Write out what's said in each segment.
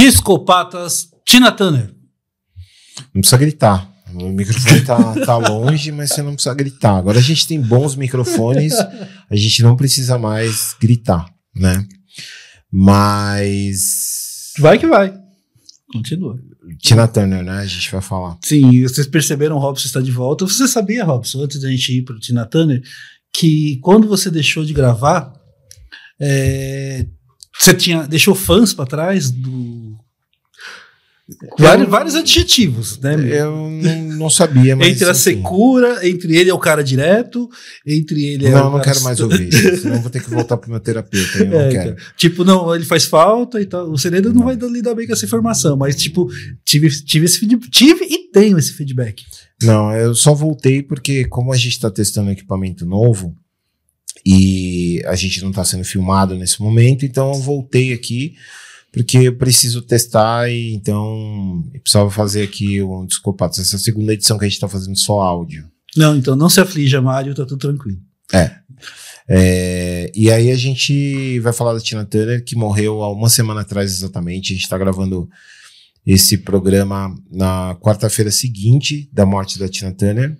Discopatas, Tina Turner. Não precisa gritar. O microfone tá, tá longe, mas você não precisa gritar. Agora a gente tem bons microfones, a gente não precisa mais gritar, né? Mas. Vai que vai. Continua. Tina Turner, né? A gente vai falar. Sim, vocês perceberam, Robson está de volta. Você sabia, Robson, antes da gente ir para o Tina Turner, que quando você deixou de gravar, é, você tinha deixou fãs para trás do Vários, vários adjetivos, né? Eu não, não sabia, mas. entre a enfim. secura, entre ele é o cara direto, entre ele é Não, eu não cara- quero mais ouvir. Senão vou ter que voltar pro meu terapeuta. Eu não É, quero. então, tipo, não, ele faz falta e tal. O Serena não vai lidar bem com essa informação, mas, tipo, tive, tive esse feedback. Tive e tenho esse feedback. Não, eu só voltei porque, como a gente está testando equipamento novo e a gente não está sendo filmado nesse momento, então eu voltei aqui porque eu preciso testar e então eu precisava fazer aqui um desculpa, essa é a segunda edição que a gente está fazendo só áudio. Não, então não se aflija, Mário, tá tudo tranquilo. É, e aí a gente vai falar da Tina Turner, que morreu há uma semana atrás exatamente. A gente está gravando esse programa na quarta-feira seguinte da morte da Tina Turner.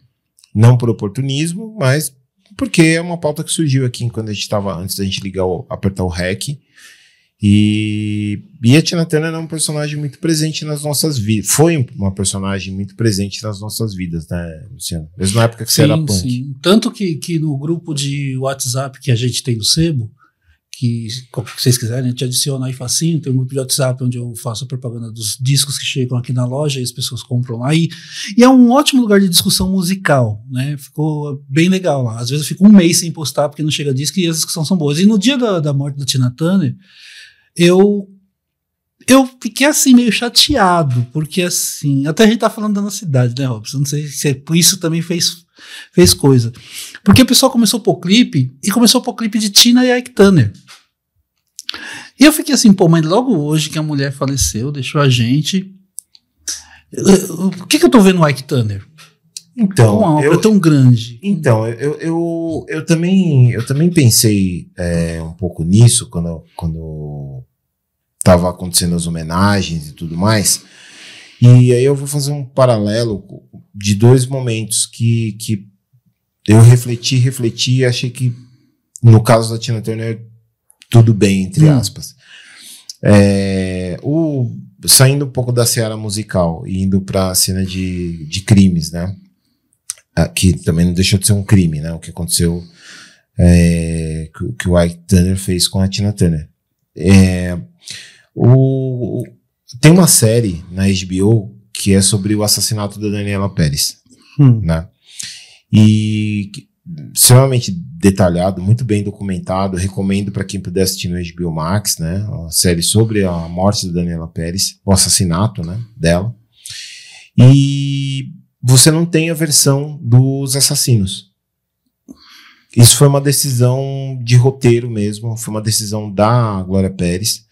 Não por oportunismo, mas porque é uma pauta que surgiu aqui quando a gente estava, antes da gente ligar o, apertar o REC. E, e a Tina Turner é um personagem muito presente nas nossas vidas. Foi uma personagem muito presente nas nossas vidas, né, Luciano? Mesmo na época que você era punk. Tanto que, que no grupo de WhatsApp que a gente tem do Sebo, que vocês quiserem, a gente adiciona aí facinho, tem um grupo de WhatsApp onde eu faço a propaganda dos discos que chegam aqui na loja e as pessoas compram lá. E, e é um ótimo lugar de discussão musical, né? Ficou bem legal lá. Às vezes eu fico um mês sem postar porque não chega disco e as discussões são boas. E no dia da, da morte da Tina Turner, eu eu fiquei assim meio chateado, porque assim, até a gente tá falando da nossa cidade, né, Robson? Não sei se é, por isso também fez, fez coisa. Porque o pessoal começou a pôr clipe e começou a pôr clipe de Tina e Ike Turner. E eu fiquei assim, pô, mas logo hoje que a mulher faleceu, deixou a gente. O que, que eu tô vendo no Ike Turner? Então, uma obra eu, tão grande. Então, eu, eu, eu, também, eu também pensei é, um pouco nisso quando, quando tava acontecendo as homenagens e tudo mais. E aí eu vou fazer um paralelo de dois momentos que, que eu refleti, refleti e achei que, no caso da Tina Turner, tudo bem, entre Hum. aspas. É, o, saindo um pouco da seara musical e indo para a cena de, de crimes, né? Ah, que também não deixou de ser um crime, né? O que aconteceu, é, que, o- que o Ike Turner fez com a Tina Turner. É, o, o- tem uma série na HBO que é sobre o assassinato da Daniela Pérez, Hum. né? E que- extremamente detalhado, muito bem documentado. Recomendo para quem puder assistir no HBO Max, né? A série sobre a morte da Daniela Pérez, o assassinato, né? Dela. E você não tem a versão dos assassinos. Isso foi uma decisão de roteiro mesmo, foi uma decisão da Glória Pérez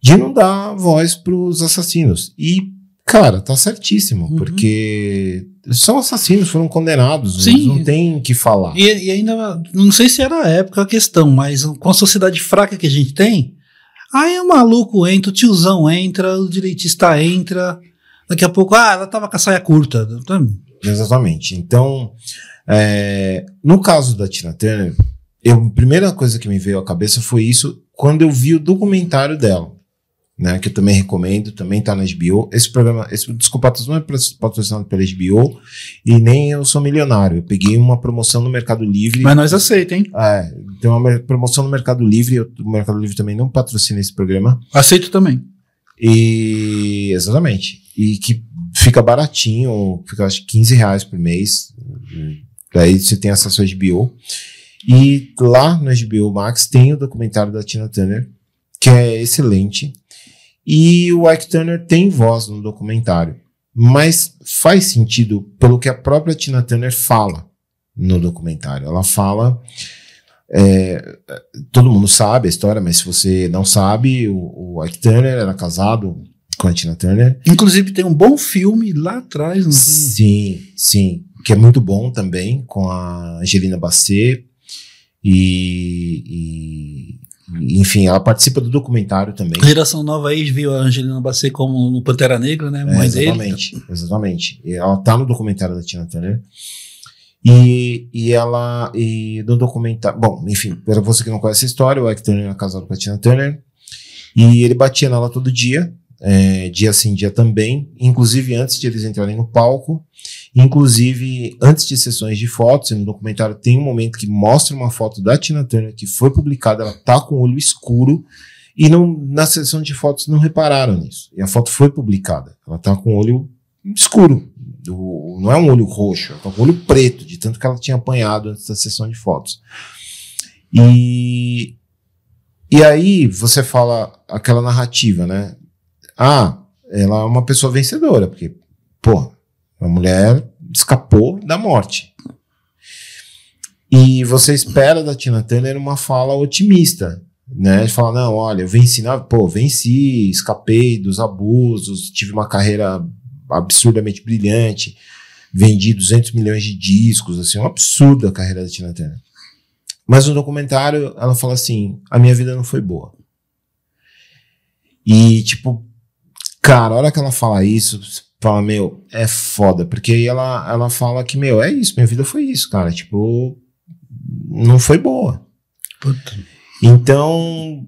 de não dar voz para os assassinos. E, cara, tá certíssimo, Uhum. porque são assassinos, foram condenados, Sim. não tem o que falar. E, e ainda, não sei se era a época a questão, mas com a sociedade fraca que a gente tem, aí o maluco entra, o tiozão entra, o direitista entra, daqui a pouco, ah, ela tava com a saia curta. Tá? Exatamente. Então, é, no caso da Tina Turner, eu, a primeira coisa que me veio à cabeça foi isso quando eu vi o documentário dela, né? Que eu também recomendo, também tá na HBO. Esse programa, esse Desculpa, não é patrocinado pela HBO e nem eu sou milionário. Eu peguei uma promoção no Mercado Livre. Mas nós aceita, hein? É, tem uma promoção no Mercado Livre, eu- o Mercado Livre também não patrocina esse programa. Aceito também. E exatamente. E que fica baratinho, fica acho que 15 reais por mês. Daí você tem acesso ao HBO. E lá no HBO Max tem o documentário da Tina Turner, que é excelente. E o Ike Turner tem voz no documentário. Mas faz sentido pelo que a própria Tina Turner fala no documentário. Ela fala. é, todo mundo sabe a história, mas se você não sabe, o, o Ike Turner era casado com a Tina Turner. Inclusive tem um bom filme lá atrás. Não tem? Sim, sim. Que é muito bom também, com a Angelina Basset e, enfim, ela participa do documentário também. A geração nova aí viu a Angelina Bassett como no Pantera Negra, né? É, Mãe dele. exatamente, exatamente. E Ela tá no documentário da Tina Turner. E, e ela, e no documentário, bom, enfim, para você que não conhece a história, o Ike Turner era casado com a Tina Turner, e ele batia nela todo dia, é, dia sim, dia também, inclusive antes de eles entrarem no palco, inclusive antes de sessões de fotos, no documentário tem um momento que mostra uma foto da Tina Turner que foi publicada, ela tá com o olho escuro, e não, na sessão de fotos não repararam nisso, e a foto foi publicada, ela tá com o olho escuro, não é um olho roxo, ela tá com o olho preto, de tanto que ela tinha apanhado antes da sessão de fotos. E, e aí você fala aquela narrativa, né? Ah, ela é uma pessoa vencedora, porque, pô, a mulher escapou da morte. E você espera da Tina Turner uma fala otimista, né? Fala, não, olha, eu venci, não, pô, venci, escapei dos abusos, tive uma carreira absurdamente brilhante, vendi 200 milhões de discos, assim, um absurdo a carreira da Tina Turner. Mas no documentário ela fala assim: a minha vida não foi boa. E, tipo, cara, a hora que ela fala isso, você fala, meu, é foda, porque aí ela, ela fala que, meu, é isso, minha vida foi isso, cara, tipo, não foi boa. Puta. Então,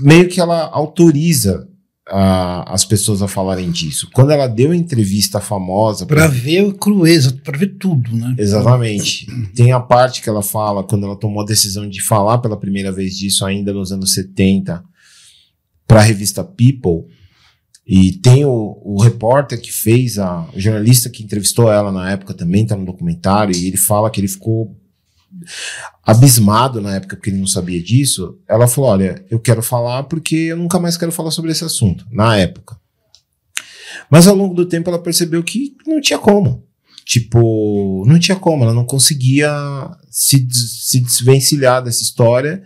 meio que ela autoriza a- as pessoas a falarem disso. Quando ela deu entrevista famosa Pra ver a crueza, pra ver tudo, né? Exatamente. Tem a parte que ela fala quando ela tomou a decisão de falar pela primeira vez disso ainda nos anos 70 para a revista People. E tem o, o repórter que fez, a, o jornalista que entrevistou ela na época também está no documentário, e ele fala que ele ficou abismado na época porque ele não sabia disso. Ela falou: Olha, eu quero falar porque eu nunca mais quero falar sobre esse assunto, na época. Mas ao longo do tempo ela percebeu que não tinha como. Tipo, não tinha como, ela não conseguia se, se desvencilhar dessa história.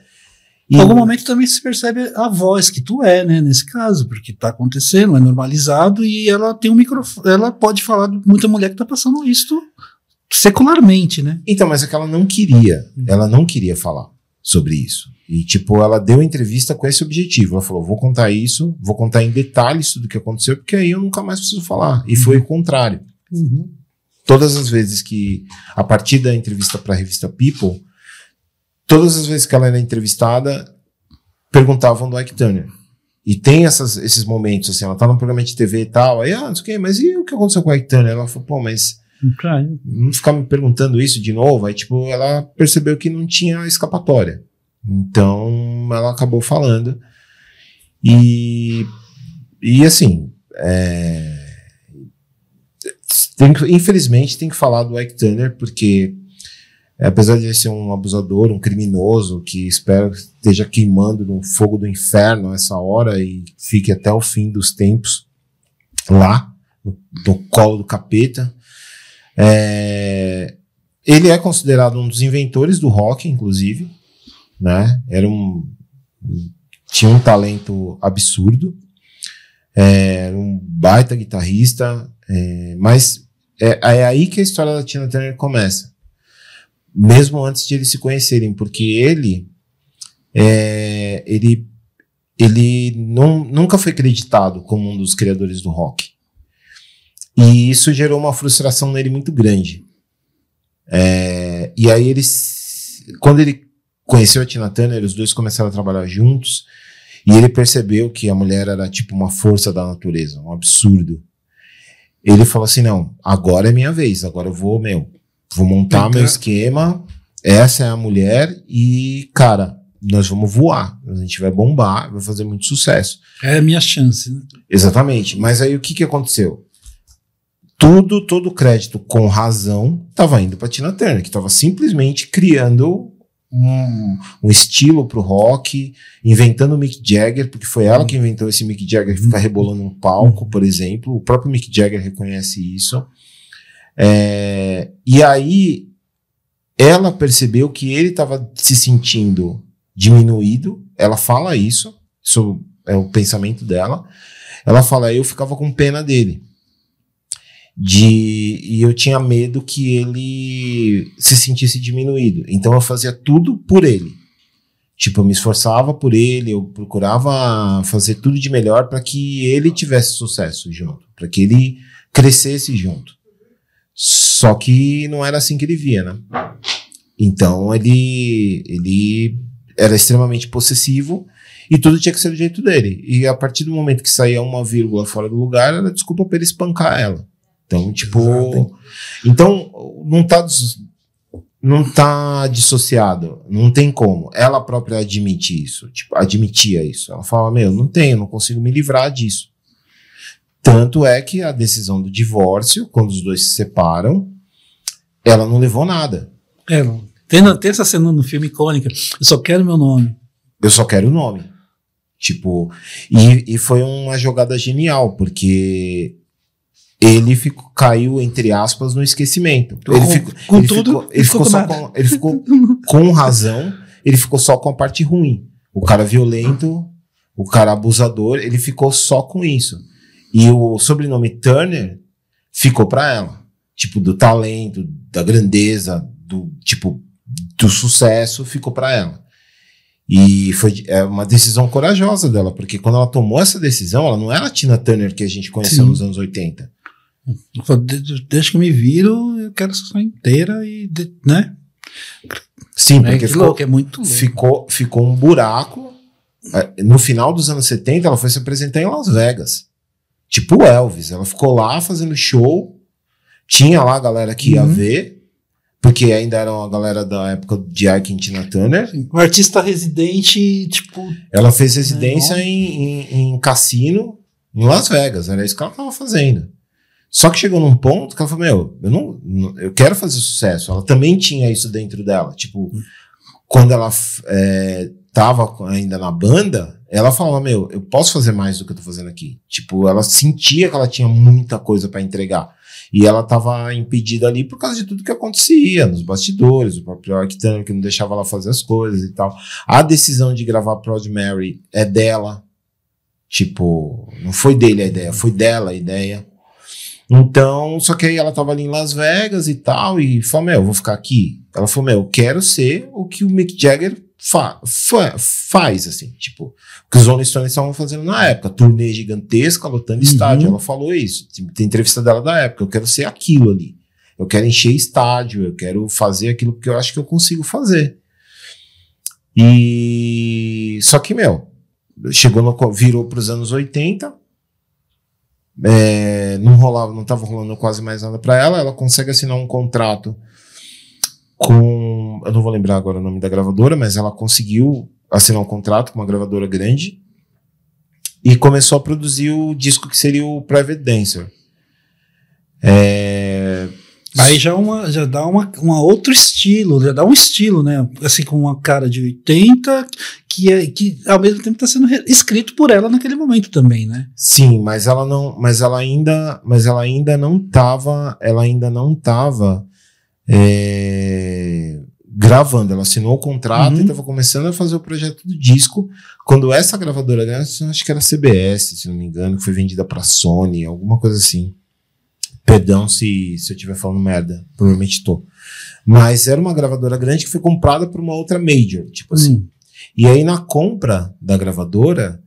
Em algum momento também se percebe a voz que tu é, né? Nesse caso, porque tá acontecendo, é normalizado e ela tem um microfone. Ela pode falar de muita mulher que tá passando isso secularmente, né? Então, mas é que ela não queria. Ela não queria falar sobre isso. E, tipo, ela deu entrevista com esse objetivo. Ela falou: vou contar isso, vou contar em detalhes tudo que aconteceu, porque aí eu nunca mais preciso falar. E foi o contrário. Todas as vezes que, a partir da entrevista para a revista People, todas as vezes que ela era entrevistada, perguntavam do Ike Turner. E tem essas, esses momentos, assim, ela tá num programa de TV e tal, aí, ah, não sei o quê, mas e o que aconteceu com o Ike Turner? Ela falou, pô, mas não ficar me perguntando isso de novo. Aí, tipo, ela percebeu que não tinha escapatória. Então, ela acabou falando. E, e assim, é, tem que- infelizmente, tem que falar do Ike Turner, porque apesar de ele ser um abusador, um criminoso, que espero que esteja queimando no fogo do inferno essa hora e fique até o fim dos tempos lá, no, no colo do capeta. É, ele é considerado um dos inventores do rock, inclusive, né? Era um tinha um talento absurdo, é, um baita guitarrista, é, mas é, é aí que a história da Tina Turner começa, mesmo antes de eles se conhecerem, porque ele é, ele ele não, nunca foi acreditado como um dos criadores do rock. E isso gerou uma frustração nele muito grande. É, e aí eles, quando ele conheceu a Tina Turner, os dois começaram a trabalhar juntos e ele percebeu que a mulher era tipo uma força da natureza, um absurdo. Ele falou assim: não, agora é minha vez, agora eu vou, meu, vou montar Então- meu esquema. Essa é a mulher e, cara, nós vamos voar, a gente vai bombar, vai fazer muito sucesso. É a minha chance, né? Exatamente. Mas aí o que, que aconteceu? Tudo, todo o crédito com razão estava indo para Tina Turner, que estava simplesmente criando um, um estilo pro rock, inventando o Mick Jagger, porque foi ela que inventou esse Mick Jagger que fica rebolando no palco, por exemplo. O próprio Mick Jagger reconhece isso. É, e aí ela percebeu que ele estava se sentindo diminuído. Ela fala isso, isso é o pensamento dela. Ela fala, eu ficava com pena dele. De, e eu tinha medo que ele se sentisse diminuído. Então eu fazia tudo por ele. Tipo, eu me esforçava por ele, eu procurava fazer tudo de melhor para que ele tivesse sucesso junto, para que ele crescesse junto. Só que não era assim que ele via, né? Então ele ele era extremamente possessivo e tudo tinha que ser do jeito dele. E a partir do momento que saía uma vírgula fora do lugar, era desculpa para ele espancar ela. Então, tipo, Exato. então não tá não tá dissociado, não tem como. Ela própria admite isso, tipo, admitia isso. Ela fala: "Meu, não tenho, não consigo me livrar disso". Tanto é que a decisão do divórcio, quando os dois se separam, ela não levou nada. É, tem, tem essa cena no filme icônica. Eu só quero meu nome. Eu só quero o nome. Tipo, e, e foi uma jogada genial, porque ele ficou, caiu, entre aspas, no esquecimento. Ele ficou, com ele tudo, ficou, ele ficou, só com, ele ficou com razão, ele ficou só com a parte ruim. O cara violento, o cara abusador, ele ficou só com isso. E o sobrenome Turner ficou para ela. Tipo, do talento, da grandeza, do tipo, do sucesso, ficou para ela. E foi é uma decisão corajosa dela, porque quando ela tomou essa decisão, ela não era a Tina Turner que a gente conheceu Sim. nos anos 80. Desde que eu me viro, eu quero essa sessão inteira e, né? Sim, é porque ficou, louco, é muito louco. ficou, ficou um buraco. É, no final dos anos 70, ela foi se apresentar em Las Vegas. Tipo Elvis. Ela ficou lá fazendo show. Tinha lá a galera que ia uhum. ver. Porque ainda era uma galera da época de Ike e Tina Turner. Um artista residente, tipo. Ela fez residência é, em, em, em cassino em Las Vegas. Era isso que ela estava fazendo. Só que chegou num ponto que ela falou: Meu, eu não, não, eu quero fazer sucesso. Ela também tinha isso dentro dela. Tipo, quando ela é, tava ainda na banda, ela falava: Meu, eu posso fazer mais do que eu tô fazendo aqui. Tipo, ela sentia que ela tinha muita coisa para entregar. E ela tava impedida ali por causa de tudo que acontecia nos bastidores, o próprio Arctano que não deixava ela fazer as coisas e tal. A decisão de gravar Proud Mary é dela. Tipo, não foi dele a ideia, foi dela a ideia. Então, só que aí ela tava ali em Las Vegas e tal, e falou, meu, eu vou ficar aqui. Ela falou, meu, eu quero ser o que o Mick Jagger fa fa faz, assim, tipo, o que os Rolling Stones estavam fazendo na época, turnê gigantesca, lotando uhum. estádio. Ela falou isso. Tem entrevista dela da época, eu quero ser aquilo ali. Eu quero encher estádio, eu quero fazer aquilo que eu acho que eu consigo fazer. E só que, meu, chegou no, virou para os anos 80, é, não rolava, não estava rolando quase mais nada para ela. Ela consegue assinar um contrato com, eu não vou lembrar agora o nome da gravadora, mas ela conseguiu assinar um contrato com uma gravadora grande e começou a produzir o disco que seria o Private Dancer. É, Aí já, uma, já dá uma, uma outro estilo, já dá um estilo, né? Assim, com uma cara de 80, que, é, que ao mesmo tempo está sendo escrito por ela naquele momento também, né? Sim, mas ela não, mas ela ainda, mas ela ainda não tava, ela ainda não tava é, gravando. Ela assinou o contrato uhum. e estava começando a fazer o projeto do disco. Quando essa gravadora, acho que era CBS, se não me engano, que foi vendida para Sony, alguma coisa assim. Perdão se, se eu estiver falando merda, provavelmente estou. Mas era uma gravadora grande que foi comprada por uma outra major, tipo assim. Hum. E aí na compra da gravadora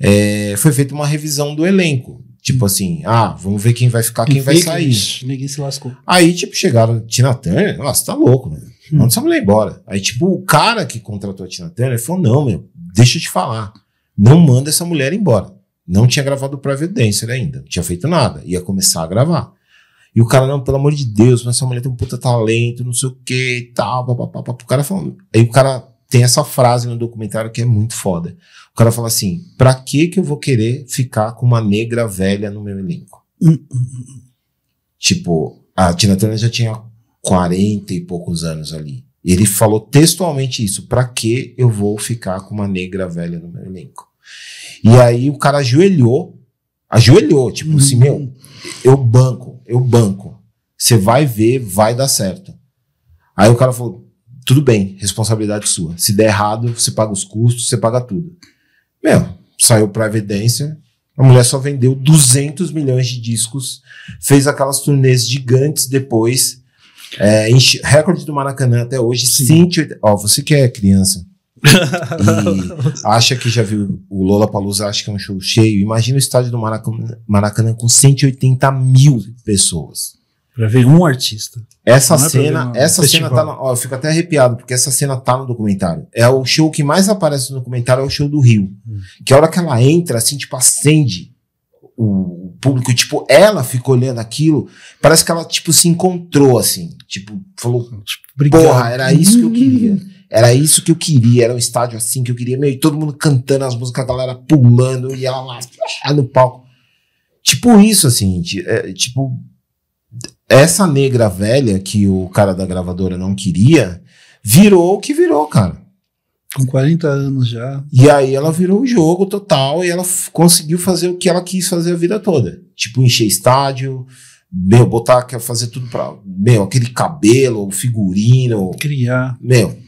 é, foi feita uma revisão do elenco. Tipo assim, ah, vamos ver quem vai ficar, quem vai sair. Ninguém se lascou. Aí, tipo, chegaram, Tina Turner, nossa, tá louco, né? Manda essa mulher embora. Aí, tipo, o cara que contratou a Tina Turner falou: não, meu, deixa eu te falar. Não manda essa mulher embora. Não tinha gravado o Private Dancer ainda, não tinha feito nada. Ia começar a gravar. E o cara, não, pelo amor de Deus, mas essa mulher tem um puta talento, não sei o que e tal, papapá. O cara falando. Aí o cara tem essa frase no documentário que é muito foda. O cara fala assim: pra que que eu vou querer ficar com uma negra velha no meu elenco? Hum, hum, hum, tipo, a Tina Turner já tinha 40 e poucos anos ali. Ele falou textualmente isso: pra que eu vou ficar com uma negra velha no meu elenco? E aí o cara ajoelhou, ajoelhou, tipo assim, uhum. meu, eu banco, eu banco. Você vai ver, vai dar certo. Aí o cara falou: tudo bem, responsabilidade sua. Se der errado, você paga os custos, você paga tudo. Meu, saiu pra evidência, a mulher só vendeu 200 milhões de discos, fez aquelas turnês gigantes depois, é, recorde do Maracanã até hoje, 180. Ó, você que é criança, e acha que já viu o Lola Palusa, acha que é um show cheio. Imagina o estádio do Maracanã, Maracanã com 180 mil pessoas. Pra ver um artista. Essa Não é cena, problema, essa festival. cena tá. no- ó, eu fico até arrepiado, porque essa cena tá no documentário. É o show que mais aparece no documentário, é o show do Rio. Hum. Que a hora que ela entra, assim, tipo, acende o público, tipo, ela ficou olhando aquilo, parece que ela, tipo, se encontrou, assim. Tipo, falou, Tipo. Porra, era isso que eu queria. Era isso que eu queria. Era um estádio assim que eu queria. Meio todo mundo cantando as músicas, a galera pulando e ela lá ah, no palco. Tipo isso, assim. é, tipo, essa negra velha que o cara da gravadora não queria, virou o que virou, cara. Com 40 anos já. E aí ela virou o jogo total e ela conseguiu fazer o que ela quis fazer a vida toda. Tipo, encher estádio, meu, botar, quer fazer tudo pra. Meu, aquele cabelo, o figurino, Criar. meu.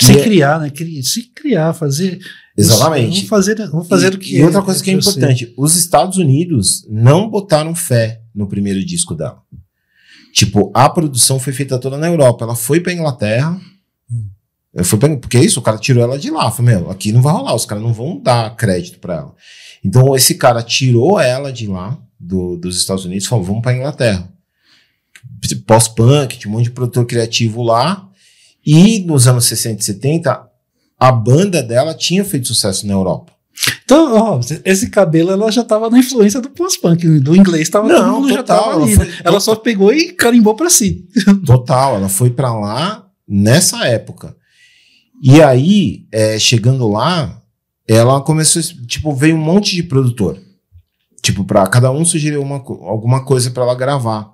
Se E é- criar, né? Se criar, fazer. Exatamente. Vou fazer, vou fazer e, o que E outra coisa que é eu sei. importante: os Estados Unidos não botaram fé no primeiro disco dela. Tipo, a produção foi feita toda na Europa. Ela foi pra Inglaterra. Ela Foi pra, porque é isso, o cara tirou ela de lá. Falei, meu, aqui não vai rolar, os caras não vão dar crédito pra ela. Então, esse cara tirou ela de lá, do- dos Estados Unidos, falou: vamos pra Inglaterra. Pós-punk, tinha um monte de produtor criativo lá. E nos anos 60 e 70, a banda dela tinha feito sucesso na Europa. Então, ó, esse cabelo ela já tava na influência do pós-punk, do inglês tava, Não, todo já tava ela ali. foi- né? Ela só pegou e carimbou pra si. Total, ela foi pra lá nessa época. E aí, é, chegando lá, ela começou, tipo, veio um monte de produtor. Tipo, para cada um sugeriu uma, alguma coisa pra ela gravar.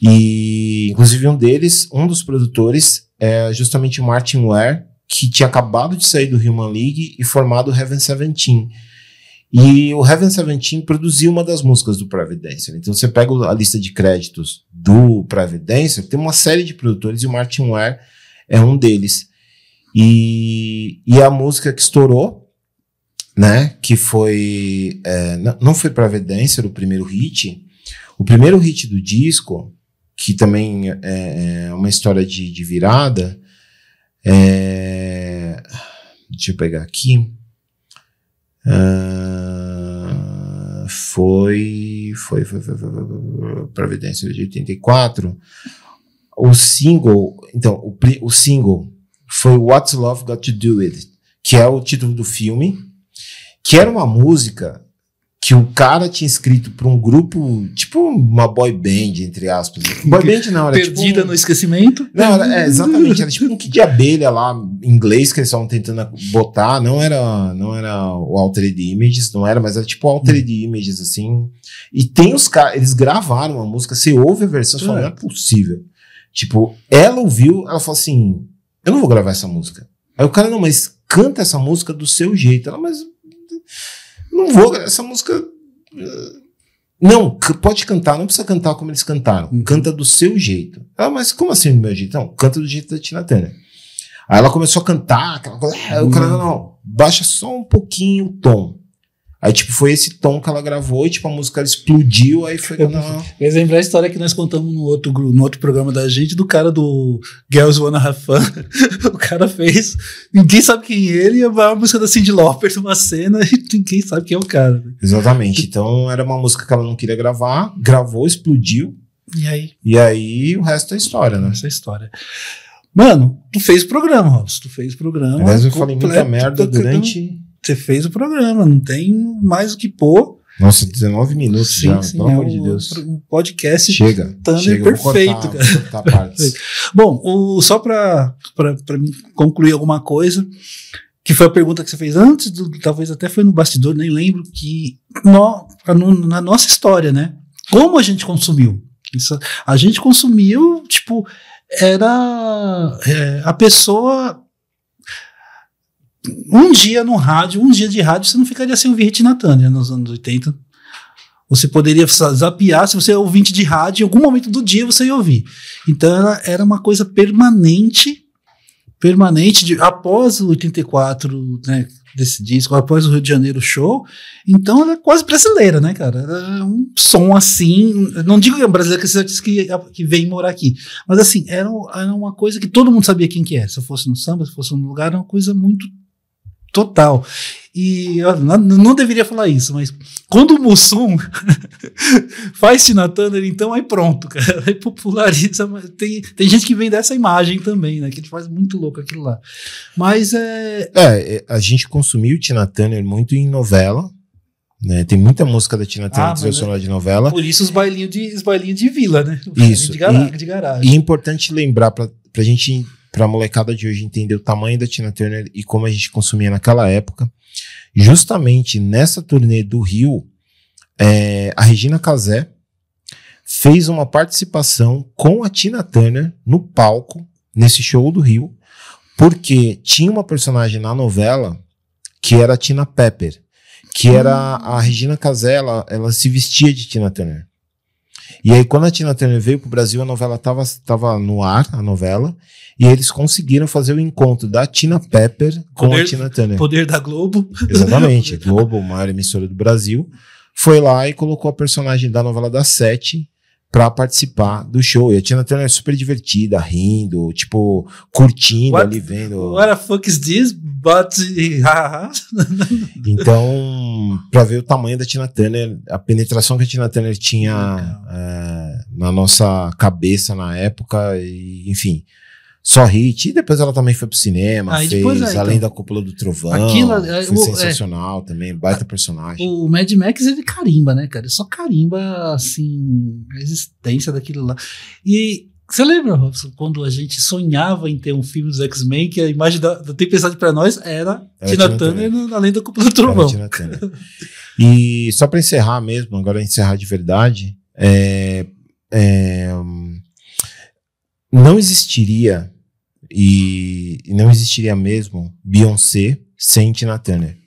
E, inclusive, um deles, um dos produtores, é justamente o Martin Ware, que tinha acabado de sair do Human League e formado o Heaven Seventeen. E o Heaven Seventeen produziu uma das músicas do Private Dancer. Então você pega a lista de créditos do Private Dancer, tem uma série de produtores e o Martin Ware é um deles. E, e a música que estourou, né, que foi, é, não, foi Private Dancer o primeiro hit, o primeiro hit do disco, que também é, é uma história de, de virada, é, deixa eu pegar aqui, ah, foi, foi, foi, foi, foi, foi, Providência de 84. O single, então, o, o single foi What's Love Got to Do With It, que é o título do filme, que era uma música que o cara tinha escrito para um grupo, tipo uma boy band, entre aspas. Boy band não, era Perdida tipo um- no esquecimento. não, era, é, exatamente. Era tipo um kit de abelha lá, em inglês, que eles estavam tentando botar. Não era, não era o Altered Images, não era, mas era tipo Altered Images, assim. E tem os caras, eles gravaram uma música, você ouve a versão e fala, É. não é possível. Tipo, ela ouviu, ela falou assim: eu não vou gravar essa música. Aí o cara, não, mas canta essa música do seu jeito. Ela, mas não vou essa música. eh, Não, pode cantar, não precisa cantar como eles cantaram. Uhum. Canta do seu jeito. Ela, mas como assim do meu jeito? Não, canta do jeito da Tina Turner. Aí ela começou a cantar, aquela coisa. Aí o cara, não, não, baixa só um pouquinho o tom. Aí, tipo, foi esse tom que ela gravou e, tipo, a música explodiu. Aí foi quando ela. Eu a história que nós contamos no outro, no outro programa da gente, do cara do Girls Wanna Have Fun. o cara fez. Ninguém sabe quem é ele, e a música da Cyndi Lauper numa cena e ninguém sabe quem é o cara. Exatamente. Então, era uma música que ela não queria gravar, gravou, explodiu. E aí, E aí, o resto é história, né? essa história. Mano, tu fez o programa, Robson. Tu fez o programa. Aliás, eu falei muita merda durante. Você fez o programa, não tem mais o que pôr. Nossa, 19 minutos já, pelo é amor de Deus. um podcast Chega. Chega, perfeito, cortar, cara. Bom, o, só para mim concluir alguma coisa, que foi a pergunta que você fez antes, do, talvez até foi no bastidor, nem lembro, que a no- na nossa história, né? Como a gente consumiu? Isso, a gente consumiu, tipo, era é, a pessoa. Um dia no rádio, um dia de rádio, você não ficaria sem ouvir Tina Turner nos anos 80. Você poderia zapear, se você é ouvinte de rádio, em algum momento do dia você ia ouvir. Então era, era uma coisa permanente, permanente, de, após o 84, né, desse disco, após o Rio de Janeiro show. Então ela é quase brasileira, né, cara? Era um som assim. Não digo que é brasileira, que que, vem morar aqui. Mas assim, era, era uma coisa que todo mundo sabia quem que era. Se fosse no samba, se fosse no lugar, era uma coisa muito total. E eu não, não, deveria falar isso, mas quando o Mussum faz Tina Turner, então aí pronto, cara. Aí populariza. Tem, tem gente que vem dessa imagem também, né? Que ele faz muito louco aquilo lá. Mas é. É, a gente consumiu Tina Turner muito em novela. Né? Tem muita música da Tina Turner ah, é, de novela. Por isso os bailinhos de, os bailinhos de vila, né? Isso. De, garagem, e, de garagem. E é importante lembrar para a gente para a molecada de hoje entender o tamanho da Tina Turner e como a gente consumia naquela época. Justamente nessa turnê do Rio, é, a Regina Casé fez uma participação com a Tina Turner no palco, nesse show do Rio, porque tinha uma personagem na novela que era a Tina Pepper, que era a Regina Casé, ela, ela se vestia de Tina Turner. E aí, quando a Tina Turner veio pro Brasil, a novela tava, tava no ar, a novela, e eles conseguiram fazer o encontro da Tina Pepper com poder, a Tina Turner. Poder da Globo. Exatamente. Globo, maior emissora do Brasil, foi lá e colocou a personagem da novela das sete para participar do show. E a Tina Turner é super divertida, rindo, tipo, curtindo what, ali, vendo. What the fuck is this? But. então, para ver o tamanho da Tina Turner, a penetração que a Tina Turner tinha é, na nossa cabeça na época, e, enfim. Só hit. E depois ela também foi pro cinema, ah, fez depois, é, Além então, da Cúpula do Trovão. Aquilo, é, foi o, é. sensacional é, também, baita personagem. O Mad Max, ele carimba, né, cara? Ele só carimba, assim, a existência daquilo lá. E você lembra, Robson, quando a gente sonhava em ter um filme dos X-Men, que a imagem da, da tempestade para nós era, era Tina, Tina Turner, Turner além da Cúpula do Trovão. e só para encerrar mesmo, agora encerrar de verdade, é, é, não existiria e, não existiria mesmo Beyoncé sem Tina Turner.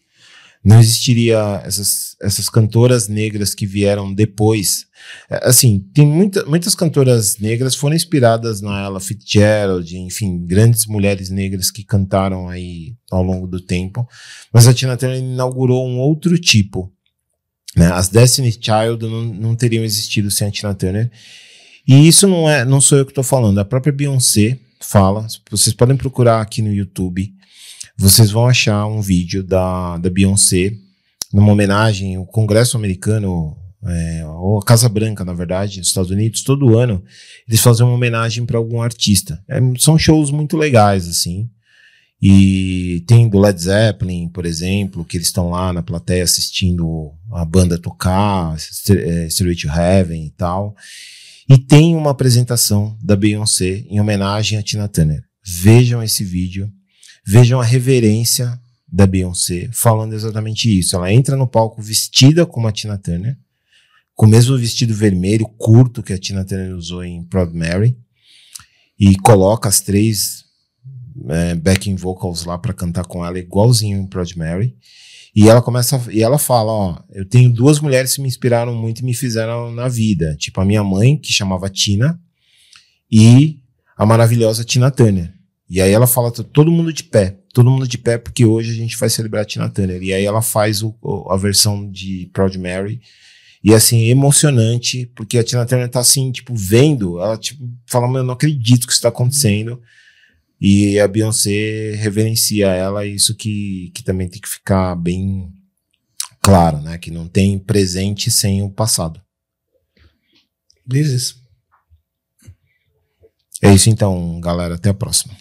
Não existiria essas, essas cantoras negras que vieram depois. É, assim, tem muita, muitas cantoras negras foram inspiradas na Ella Fitzgerald, enfim, grandes mulheres negras que cantaram aí ao longo do tempo. Mas a Tina Turner inaugurou um outro tipo. Né? As Destiny Child não, não teriam existido sem a Tina Turner. E isso não é, não sou eu que estou falando, a própria Beyoncé fala. Vocês podem procurar aqui no YouTube. Vocês vão achar um vídeo da, da Beyoncé numa homenagem ao Congresso americano, é, ou a Casa Branca, na verdade, dos Estados Unidos, todo ano eles fazem uma homenagem para algum artista. É, são shows muito legais, assim. E tem do Led Zeppelin, por exemplo, que eles estão lá na plateia assistindo a banda tocar, Street to Heaven e tal. E tem uma apresentação da Beyoncé em homenagem a Tina Turner. Vejam esse vídeo, vejam a reverência da Beyoncé falando exatamente isso. Ela entra no palco vestida como a Tina Turner, com o mesmo vestido vermelho curto que a Tina Turner usou em Proud Mary, e coloca as três é, backing vocals lá para cantar com ela igualzinho em Proud Mary. E ela começa e ela fala, ó, eu tenho duas mulheres que me inspiraram muito e me fizeram na vida, tipo a minha mãe que chamava Tina e a maravilhosa Tina Turner. E aí ela fala todo mundo de pé, todo mundo de pé porque hoje a gente vai celebrar a Tina Turner. E aí ela faz o, a versão de Proud Mary e assim, emocionante, porque a Tina Turner tá assim, tipo, vendo, ela tipo, fala, eu não acredito que isso tá acontecendo. E a Beyoncé reverencia ela, isso que, que também tem que ficar bem claro, né? Que não tem presente sem o passado. Beleza. É isso então, galera. Até a próxima.